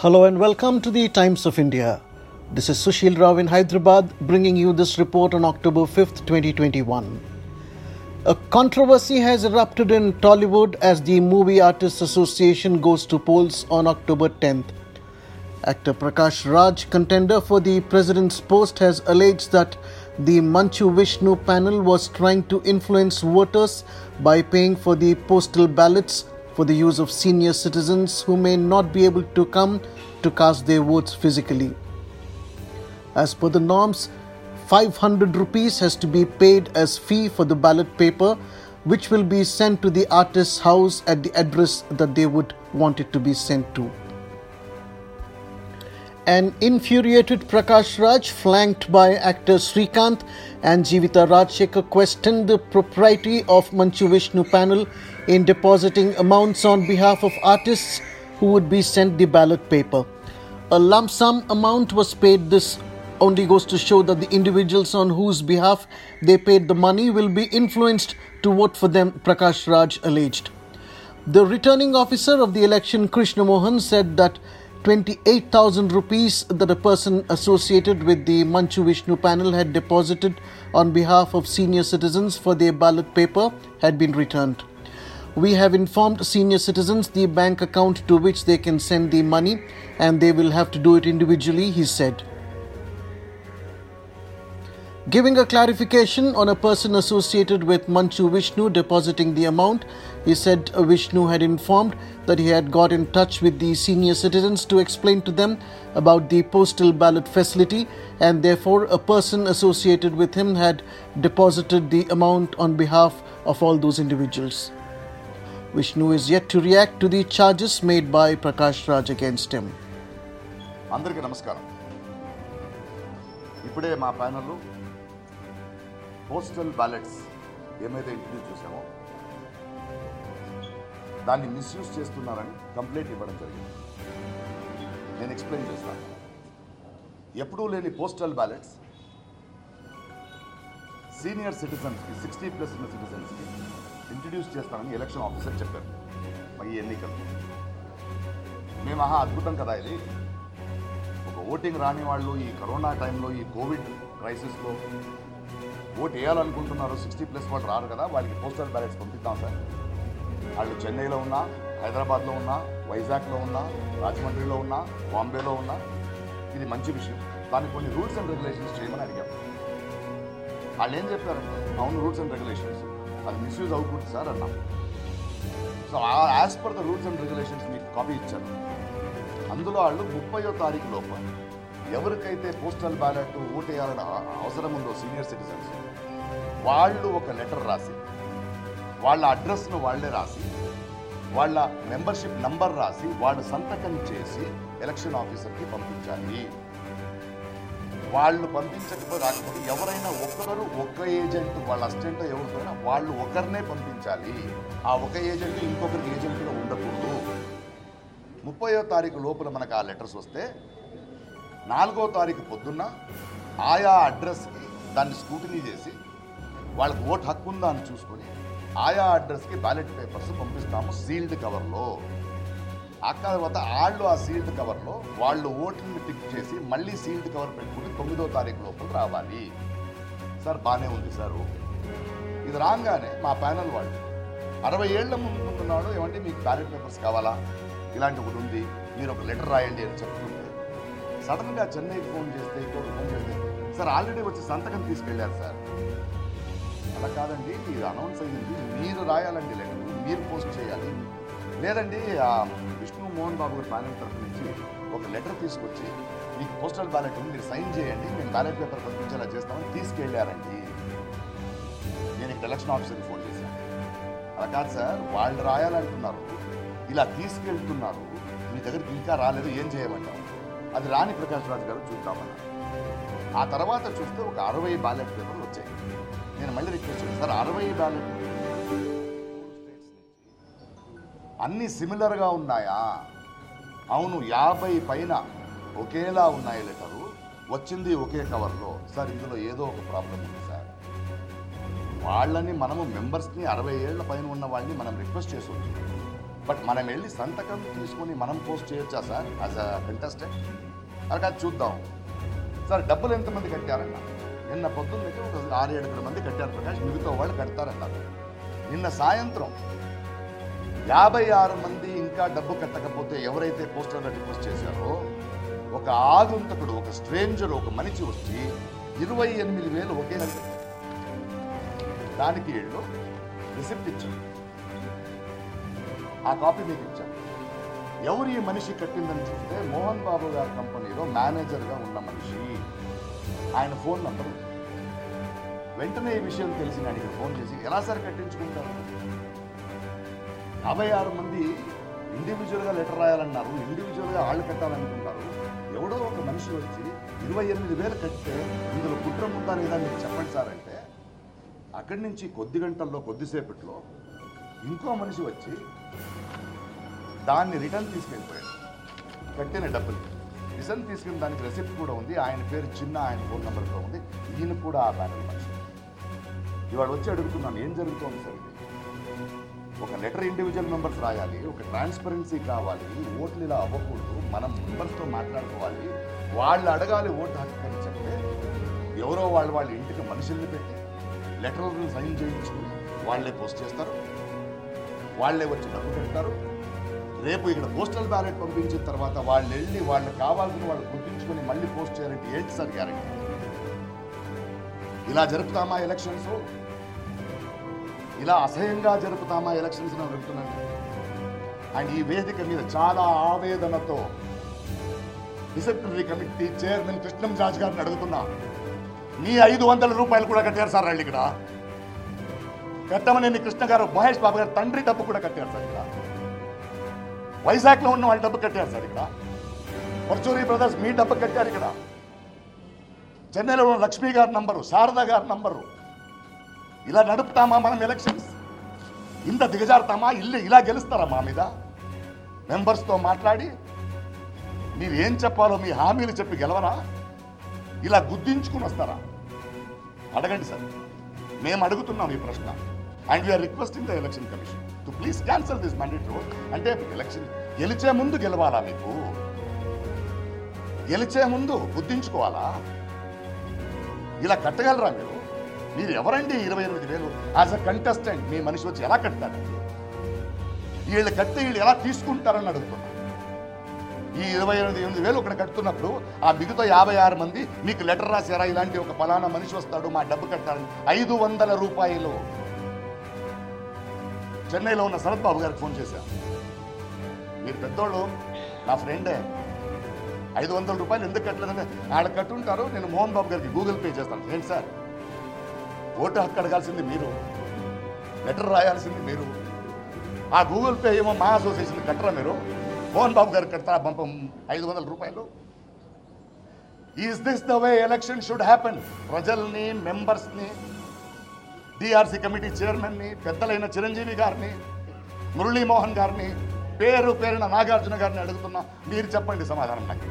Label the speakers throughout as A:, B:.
A: Hello and welcome to the Times of India. This is Sushil Rao in Hyderabad bringing you this report on October 5th, 2021. A controversy has erupted in Tollywood as the Movie Artists Association goes to polls on October 10th. Actor Prakash Raj, contender for the president's post, has alleged that the Manchu Vishnu panel was trying to influence voters by paying for the postal ballots for the use of senior citizens who may not be able to come to cast their votes physically. As per the norms, 500 rupees has to be paid as fee for the ballot paper, which will be sent to the artist's house at the address that they would want it to be sent to. An infuriated Prakash Raj, flanked by actor Srikanth and Jivita Rajshekar, questioned the propriety of Manchu Vishnu panel in depositing amounts on behalf of artists who would be sent the ballot paper. A lump sum amount was paid. This only goes to show that the individuals on whose behalf they paid the money will be influenced to vote for them, Prakash Raj alleged. The returning officer of the election, Krishna Mohan, said that 28,000 rupees that a person associated with the Manchu Vishnu panel had deposited on behalf of senior citizens for their ballot paper had been returned. We have informed senior citizens the bank account to which they can send the money and they will have to do it individually, he said. Giving a clarification on a person associated with Manchu Vishnu depositing the amount, he said Vishnu had informed that he had got in touch with the senior citizens to explain to them about the postal ballot facility, and therefore a person associated with him had deposited the amount on behalf of all those individuals. Vishnu is yet to react to the charges made by Prakash Raj against him.
B: అందరికీ నమస్కారం ఇప్పుడే మా ప్యానల్లో postal ballots ఏమైతే introduce చేశామో దాన్ని misuse చేస్తున్నారని complaint ఇవ్వడం జరిగింది. నేను ఎక్స్ప్లెయిన్ చేస్తాను ఎప్పుడూ లేని పోస్టల్ బ్యాలెట్స్ సీనియర్ సిటిజన్స్కి సిక్స్టీ ప్లస్ ఉన్న సిటిజన్స్కి ఇంట్రడ్యూస్ చేస్తానని ఎలక్షన్ ఆఫీసర్ చెప్పారు. ఈ ఎన్నికలు. మేము ఆహా అద్భుతం కదా ఇది. ఒక ఓటింగ్ రాని వాళ్ళు ఈ కరోనా టైంలో ఈ కోవిడ్ క్రైసిస్లో ఓట్ వేయాలనుకుంటున్నారు సిక్స్టీ ప్లస్ వాళ్ళు రారు కదా వాళ్ళకి పోస్టల్ బ్యాలెట్స్ పంపిద్దాం సార్. వాళ్ళు చెన్నైలో ఉన్నా హైదరాబాద్లో ఉన్నా వైజాగ్లో ఉన్నా రాజమండ్రిలో ఉన్నా బాంబేలో ఉన్నా ఇది మంచి విషయం. దానికి కొన్ని రూల్స్ అండ్ రెగ్యులేషన్స్ చేయమని అడిగారు వాళ్ళు ఏం చెప్పారంటే అవును రూల్స్ అండ్ రెగ్యులేషన్స్. అది మిస్యూజ్ అవుతుంది సార్ అన్నాం. So as per the rules and regulations మీకు కాపీ ఇచ్చాను. అందులో వాళ్ళు ముప్పయో తారీఖు లోపల ఎవరికైతే పోస్టల్ బ్యాలెట్ ఓటేయాలని అవసరం ఉందో సీనియర్ సిటిజన్స్ వాళ్ళు ఒక లెటర్ రాసి వాళ్ళ అడ్రస్ను వాళ్ళే రాసి వాళ్ళ మెంబర్షిప్ నంబర్ రాసి వాళ్ళు సంతకం చేసి ఎలక్షన్ ఆఫీసర్కి పంపించాలి. వాళ్ళు పంపించకపోతే రాకపోతే ఎవరైనా ఒకరు ఒక ఏజెంట్ వాళ్ళ అసిస్టెంట్ ఎవరికైనా వాళ్ళు ఒకరినే పంపించాలి. ఆ ఒక ఏజెంట్ ఇంకొకరి ఏజెంట్గా ఉండకూడదు. ముప్పయో తారీఖు లోపల మనకు ఆ లెటర్స్ వస్తే నాలుగో తారీఖు పొద్దున్న ఆయా అడ్రస్కి దాన్ని స్క్రూటినీ చేసి వాళ్ళకి ఓట్ హక్కు ఉందా అని చూసుకొని ఆయా అడ్రస్కి బ్యాలెట్ పేపర్స్ పంపిస్తాము సీల్డ్ కవర్లో. ఆ తర్వాత వాళ్ళు ఆ సీల్డ్ కవర్లో వాళ్ళు ఓట్లను టిక్ చేసి మళ్ళీ సీల్డ్ కవర్ పెట్టుకుని తొమ్మిదో తారీఖు లోపల రావాలి. సార్ బాగానే ఉంది సార్. ఇది రాగానే మా ప్యానల్ వాళ్ళు అరవై ఏళ్ళ ముందున్నాడు ఏమంటే మీకు బ్యాలెట్ పేపర్స్ కావాలా? ఇలాంటి ఒకటి ఉంది మీరు ఒక లెటర్ రాయండి అని చెప్తుంటే సడన్గా చెన్నైకి ఫోన్ చేస్తే ఇంకోటి ఫోన్ చేస్తే సార్ ఆల్రెడీ వచ్చి సంతకం తీసుకెళ్ళారు సార్. అలా కాదండి ఇది అనౌన్స్ అయ్యింది మీరు రాయాలండి లెటర్ మీరు పోస్ట్ చేయాలి. లేదండి విష్ణు మోహన్ బాబు గారి ప్యానల్ తరఫు నుంచి ఒక లెటర్ తీసుకొచ్చి మీకు పోస్టల్ బ్యాలెట్ మీరు సైన్ చేయండి మేము బ్యాలెట్ పేపర్ పంపించేలా చేస్తామని తీసుకెళ్ళారండి నేను ఇక్కడ ఎలక్షన్ ఆఫీసర్కి ఫోన్ చేశాను. అలా కాదు సార్ వాళ్ళు రాయాలంటున్నారు. ఇలా తీసుకెళ్తున్నారు. మీ దగ్గరికి ఇంకా రాలేదు ఏం చేయమంటాం అది రాని ప్రకాష్ రాజు గారు చూద్దామన్నారు. ఆ తర్వాత చూస్తే ఒక అరవై బ్యాలెట్ పేపర్లు వచ్చాయి. నేను మళ్ళీ రిక్వెస్ట్ చేశాను సార్ అరవై బ్యాలెట్ అన్ని సిమిలర్గా ఉన్నాయా? అవును యాభై పైన ఒకేలా ఉన్నాయి లెటరు. వచ్చింది ఒకే కవర్లో సార్ ఇందులో ఏదో ఒక ప్రాబ్లం ఉంది సార్. వాళ్ళని మనము మెంబర్స్ని అరవై ఏళ్ళ పైన ఉన్న వాళ్ళని మనం రిక్వెస్ట్ చేసి బట్ మనం వెళ్ళి సంతకం తీసుకొని మనం పోస్ట్ చేయొచ్చా సార్? యాజ్ అ కంటెస్టెంట్ అక్కడ చూద్దాం. సార్ డబ్బులు ఎంతమంది కట్టారన్నా? నిన్న పొద్దున్నకి ఒక ఆరు ఏడుగురు మంది కట్టారు ప్రకాష్. మిగతా వాళ్ళు కడతారన్నారు నిన్న సాయంత్రం యాభై ఆరు మంది ఇంకా డబ్బు కట్టకపోతే ఎవరైతే పోస్టర్లో డిపోజిట్ చేశారో ఒక ఆగుంతకుడు ఒక స్ట్రేంజర్ ఒక మనిషి వచ్చి ఇరవై ఎనిమిది వేలు ఒకే దానికి వీళ్ళు రిసిప్ట్ ఇచ్చారు ఆ కాపీ మీకు ఇచ్చాను ఎవరు ఈ మనిషి కట్టిందని చూస్తే మోహన్ బాబు గారి కంపెనీలో మేనేజర్గా ఉన్న మనిషి ఆయన ఫోన్ నంబరు వెంటనే ఈ విషయం తెలిసి ఆయనకి ఫోన్ చేసి ఎలా సార్ కట్టించుకుంటారు? యాభై ఆరు మంది ఇండివిజువల్గా లెటర్ రాయాలన్నారు. ఇండివిజువల్గా వాళ్ళు కట్టాలనుకుంటారు. ఎవడో ఒక మనిషి వచ్చి ఇరవై ఎనిమిది వేలు కట్టితే ఇందులో కుట్ర ఉందా లేదా మీరు చెప్పండి సార్ అంటే అక్కడి నుంచి కొద్ది గంటల్లో కొద్దిసేపట్లో ఇంకో మనిషి వచ్చి దాన్ని రిటర్న్ తీసుకెళ్ళిపోయాడు. కట్టిన డబ్బులు రిటర్న్ తీసుకున్న దానికి రెసిప్ట్ కూడా ఉంది. ఆయన పేరు చిన్న ఆయన ఫోన్ నెంబర్తో ఉంది. ఈయన కూడా ఆ బ్యానర్ మనిషి. ఇవాళ వచ్చి అడుగుతున్నాను ఏం జరుగుతోంది సార్ ఒక లెటర్ ఇండివిజువల్ మెంబర్స్ రాయాలి ఒక ట్రాన్స్పరెన్సీ కావాలి ఓట్లు ఇలా అవ్వకూడదు మనం మెంబర్స్తో మాట్లాడుకోవాలి వాళ్ళు అడగాలి ఓటు హక్కు అని చెప్తే ఎవరో వాళ్ళు వాళ్ళ ఇంటికి మనుషుల్ని పెట్టి లెటర్లను సైన్ చేయించుకుని వాళ్ళే పోస్ట్ చేస్తారు వాళ్ళే వచ్చి డబ్బు పెడతారు రేపు ఇక్కడ పోస్టల్ బ్యాలెట్ పంపించిన తర్వాత వాళ్ళు వెళ్ళి వాళ్ళు కావాల్సిన వాళ్ళు గుర్తించుకొని మళ్ళీ పోస్ట్ చేయాలంటే ఏంటి సార్ గ్యారంటీ? ఇలా జరుపుతామా ఎలక్షన్స్? ఇలా అసహ్యంగా జరుపుతామా ఎలక్షన్స్ అని అడుగుతున్నాను. అండ్ ఈ వేదిక మీద చాలా ఆవేదనతో disciplinary committee chairman Krishnam Raju గారిని అడుగుతున్నా. మీ ఐదు వందల రూపాయలు కూడా కట్టారు సార్ వాళ్ళు ఇక్కడ. కట్టమనేని కృష్ణ గారు మహేష్ బాబు గారు తండ్రి డబ్బు కూడా కట్టారు సార్ ఇక్కడ. వైజాగ్లో ఉన్న వాళ్ళు డబ్బు కట్టారు సార్ ఇక్కడ. పర్చూరి బ్రదర్స్ మీ డబ్బు కట్టారు ఇక్కడ. చెన్నైలో ఉన్న లక్ష్మీ గారి నంబరు శారద గారి నంబరు. ఇలా నడుపుతామా మనం ఎలక్షన్స్ ఇంత దిగజారుతామా? ఇల్లు ఇలా గెలుస్తారా మా మీద? మెంబర్స్తో మాట్లాడి మీరు ఏం చెప్పాలో మీ హామీలు చెప్పి గెలవరా? ఇలా గుర్తించుకుని వస్తారా? అడగండి సార్. మేము అడుగుతున్నాం ఈ ప్రశ్న. And we're requesting the election commission to please cancel this mandate road. అంటే ఎలక్షన్ గెలిచే ముందు గెలవాలా మీకు? గెలిచే ముందు గుర్తించుకోవాలా? ఇలా కట్టగలరా మీరు? మీరు ఎవరండి ఇరవై ఎనిమిది వేలు? యాజ్ అ కంటెస్టెంట్ మీ మనిషి వచ్చి ఎలా కట్టారు వీళ్ళు కట్టి వీళ్ళు ఎలా తీసుకుంటారని అడుగుతున్నా. ఈ ఇరవై ఎనిమిది ఎనిమిది వేలు ఇక్కడ కడుతున్నప్పుడు ఆ మిగతా యాభై ఆరు మంది మీకు లెటర్ రాశారా? ఇలాంటి ఒక ఫలానా మనిషి వస్తాడు మా డబ్బు కట్టాలని ఐదు వందల రూపాయలు. చెన్నైలో ఉన్న శరత్ బాబు గారికి ఫోన్ చేశాను మీరు పెద్దోళ్ళు నా ఫ్రెండే. ఐదు వందల రూపాయలు ఎందుకు కట్టలేదంటే ఆడ కట్టుంటారు నేను మోహన్ బాబు గారికి గూగుల్ పే చేస్తాను. ఏంటి సార్? ఓటు హక్కు అడగాల్సింది మీరు. లెటర్ రాయాల్సింది మీరు. ఆ గూగుల్ పే ఏమో మా అసోసియేషన్ కట్టరా మీరు? మోహన్ బాబు గారికి కట్టరా పంపం ఐదు వందల రూపాయలు? Is this the way election should happen ప్రజల్ని మెంబర్స్ని డిఆర్సి కమిటీ చైర్మన్ని పెద్దలైన చిరంజీవి గారిని మురళీమోహన్ గారిని పేరు పేరున నాగార్జున గారిని అడుగుతున్నా మీరు చెప్పండి సమాధానం నాకు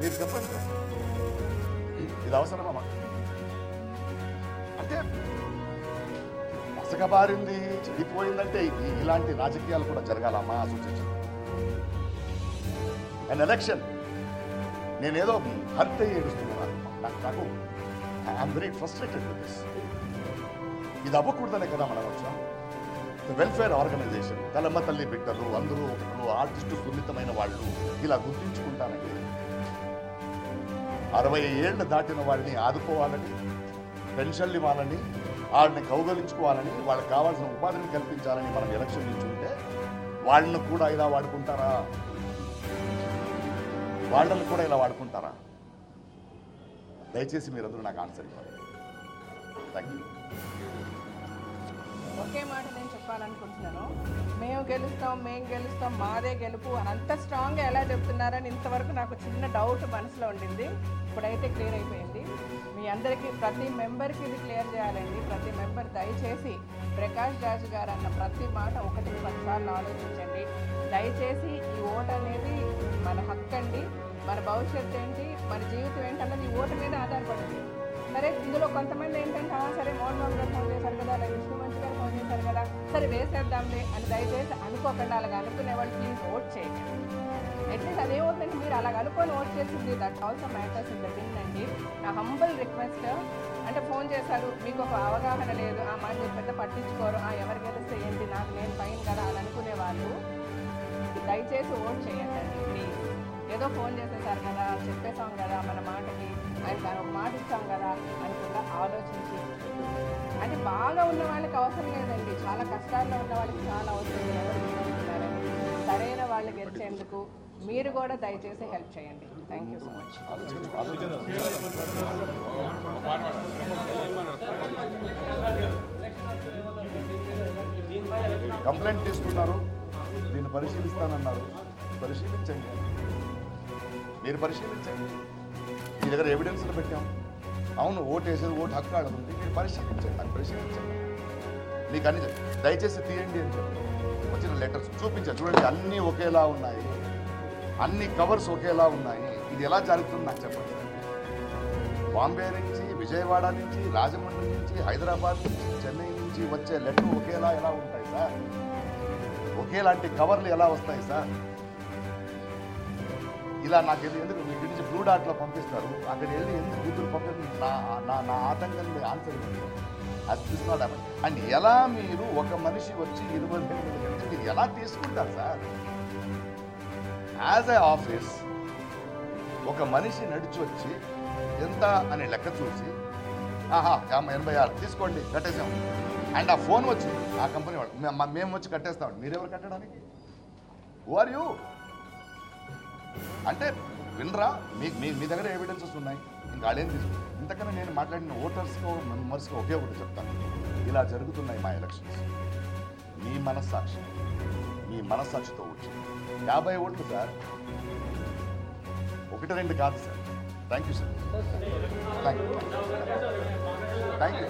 B: మీరు చెప్పండి. ఇది అవసరమా మాకు? అంటే మసకబారింది చెడిపోయిందంటే ఇలాంటి రాజకీయాలు కూడా జరగాల మా అసోసియేషన్ అండ్ ఎలక్షన్ నేనేదో హర్ట్ అయ్యి ఏడుస్తున్నాను నాకు నాకు I'm very frustrated with this ఇది అవ్వకూడదనే కదా మనం వచ్చాం వెల్ఫేర్ ఆర్గనైజేషన్ తలమ్మ తల్లి బిడ్డలు అందరూ ఒకరు ఆర్టిస్టు సున్నితమైన వాళ్ళు ఇలా గుర్తించుకుంటానండి. అరవై ఏళ్ళు దాటిన వాళ్ళని ఆదుకోవాలని పెన్షన్లు ఇవ్వాలని వాళ్ళని కౌగలించుకోవాలని వాళ్ళకి కావాల్సిన ఉపాధిని కల్పించాలని మనం ఎలక్షన్ ఇచ్చుంటే వాళ్ళని కూడా ఇలా వాడుకుంటారా? వాళ్ళని కూడా ఇలా వాడుకుంటారా? దయచేసి మీరందరూ నాకు ఆన్సర్ ఇవ్వాలి. థ్యాంక్ యూ
C: ఒకే మాట నేను చెప్పాలనుకుంటున్నాను. మేము గెలుస్తాం మేము గెలుస్తాం మాదే గెలుపు అని అంత స్ట్రాంగ్గా ఎలా చెప్తున్నారని ఇంతవరకు నాకు చిన్న డౌట్ మనసులో ఉండింది. ఇప్పుడైతే క్లియర్ అయిపోయింది. మీ అందరికీ ప్రతి మెంబర్కి ఇది క్లియర్ చేయాలండి. ప్రతి మెంబర్ దయచేసి ప్రకాష్ రాజు గారు అన్న ప్రతి మాట ఒకటి పదిసార్లు ఆలోచించండి. దయచేసి ఈ ఓటు అనేది మన హక్కు అండి మన భవిష్యత్తు ఏంటి? మన జీవితం ఏంటంటే ఈ ఓటు మీద ఆధారపడింది. సరే ఇందులో కొంతమంది ఏంటంటే "ఆ, సరే మోహన్ బాబు గారు ఫోన్ చేశారు కదా లేదా విష్ణు మంచి గారు ఫోన్ చేశారు కదా సరే వేసేద్దాంలే అని దయచేసి అనుకోకుండా అలాగ అనుకునే వాళ్ళు ప్లీజ్ ఓట్ చేయండి. అట్లీస్ట్ అదేమవుతుందంటే మీరు అలా అనుకొని ఓట్ చేసింది. That also matters in the win అండి. నా హంబల్ రిక్వెస్ట్ అంటే ఫోన్ చేశారు. మీకు ఒక అవగాహన లేదు. ఆ మాట పెద్ద పట్టించుకోరు. ఆ ఎవరు గెలిస్తే ఏంటి? నాకు నేను పైన కదా అని అనుకునే వాళ్ళు దయచేసి ఓట్ చేయండి. ప్లీజ్ ఏదో ఫోన్ చేసేసారు కదా చెప్పేసాం కదా మన మాటకి. ఆయన ఒక మాట ఇస్తాం కదా కూడా ఆలోచించి. అంటే బాగా ఉన్న వాళ్ళకి అవసరం లేదండి. చాలా కష్టాల్లో ఉన్న వాళ్ళకి చాలా అవసరం లేదు సరైన వాళ్ళు గెలిచేందుకు మీరు కూడా దయచేసి హెల్ప్ చేయండి. Thank you so much
B: complaint తీసుకున్నారు. దీన్ని పరిశీలిస్తానన్నారు. పరిశీలించండి. మీరు పరిశీలించండి. మీ దగ్గర ఎవిడెన్స్లు పెట్టాం. అవును ఓటు వేసేది ఓటు హక్కు ఆడుతుంది మీరు పరిశీలించండి. నాకు పరిశీలించండి. మీకు అన్ని దయచేసి తీయండి అని చెప్పి వచ్చిన లెటర్స్ చూపించారు. చూడండి అన్నీ ఒకేలా ఉన్నాయి. అన్ని కవర్స్ ఒకేలా ఉన్నాయి. ఇది ఎలా జరుగుతుంది నాకు చెప్పండి. బాంబే నుంచి విజయవాడ నుంచి రాజమండ్రి నుంచి హైదరాబాద్ నుంచి చెన్నై నుంచి వచ్చే లెటర్ ఒకేలా ఎలా ఉంటాయి సార్? ఒకేలాంటి కవర్లు ఎలా వస్తాయి సార్? ఇలా నాకు ఎందుకు ఎందుకు మీ నుంచి బ్లూ డాట్లో పంపిస్తారు? అక్కడ వెళ్ళి ఎందుకు బుద్ధులు పంపిస్తారు నా నా నా ఆటంకం ఆన్సర్ ఇవ్వండి. అది అండ్ ఎలా మీరు ఒక మనిషి వచ్చి ఇరవై ఎనిమిది గంటలు మీరు ఎలా తీసుకుంటారు సార్? యాజ్ ఏ ఆఫీస్ ఒక మనిషి నడిచి వచ్చి ఎంత అని లెక్క చూసి ఆహా ఎనభై ఆరు తీసుకోండి కట్టేసాం అండ్ ఆ ఫోన్ వచ్చి ఆ కంపెనీ వాళ్ళు మేము వచ్చి కట్టేస్తాం. మీరెవరు కట్టడానికి? హు ఆర్ యూ అంటే వినరా మీ మీ మీ దగ్గర ఎవిడెన్సెస్ ఉన్నాయి. ఇంకా అదేం తీసుకు ఇంతకన్నా నేను మాట్లాడిన ఓటర్స్కో మెంబర్స్కో ఒకే ఒకటి చెప్తాను ఇలా జరుగుతున్నాయి మా ఎలక్షన్స్. మీ మనస్సాక్షి మీ మనస్సాక్షితో వచ్చింది. యాభై ఓట్లు సార్ ఒకటి రెండు కాదు sir thank you sir thank you thank you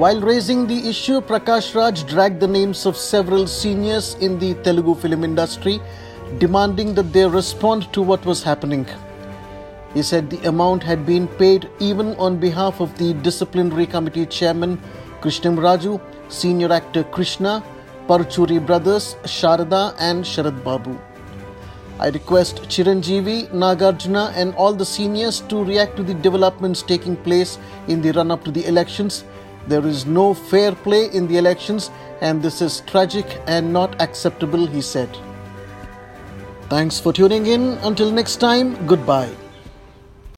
A: While raising the issue, Prakash Raj dragged the names of several seniors in the Telugu film industry, demanding that they respond to what was happening. He said the amount had been paid even on behalf of the disciplinary committee chairman Krishnam Raju, senior actor Krishna, Parchuri brothers Sharada and Sharad Babu. I request Chiranjeevi, Nagarjuna, and all the seniors to react to the developments taking place in the run up to the elections. There is no fair play in the elections, and this is tragic and not acceptable, he said. Thanks for tuning in. Until next time, goodbye.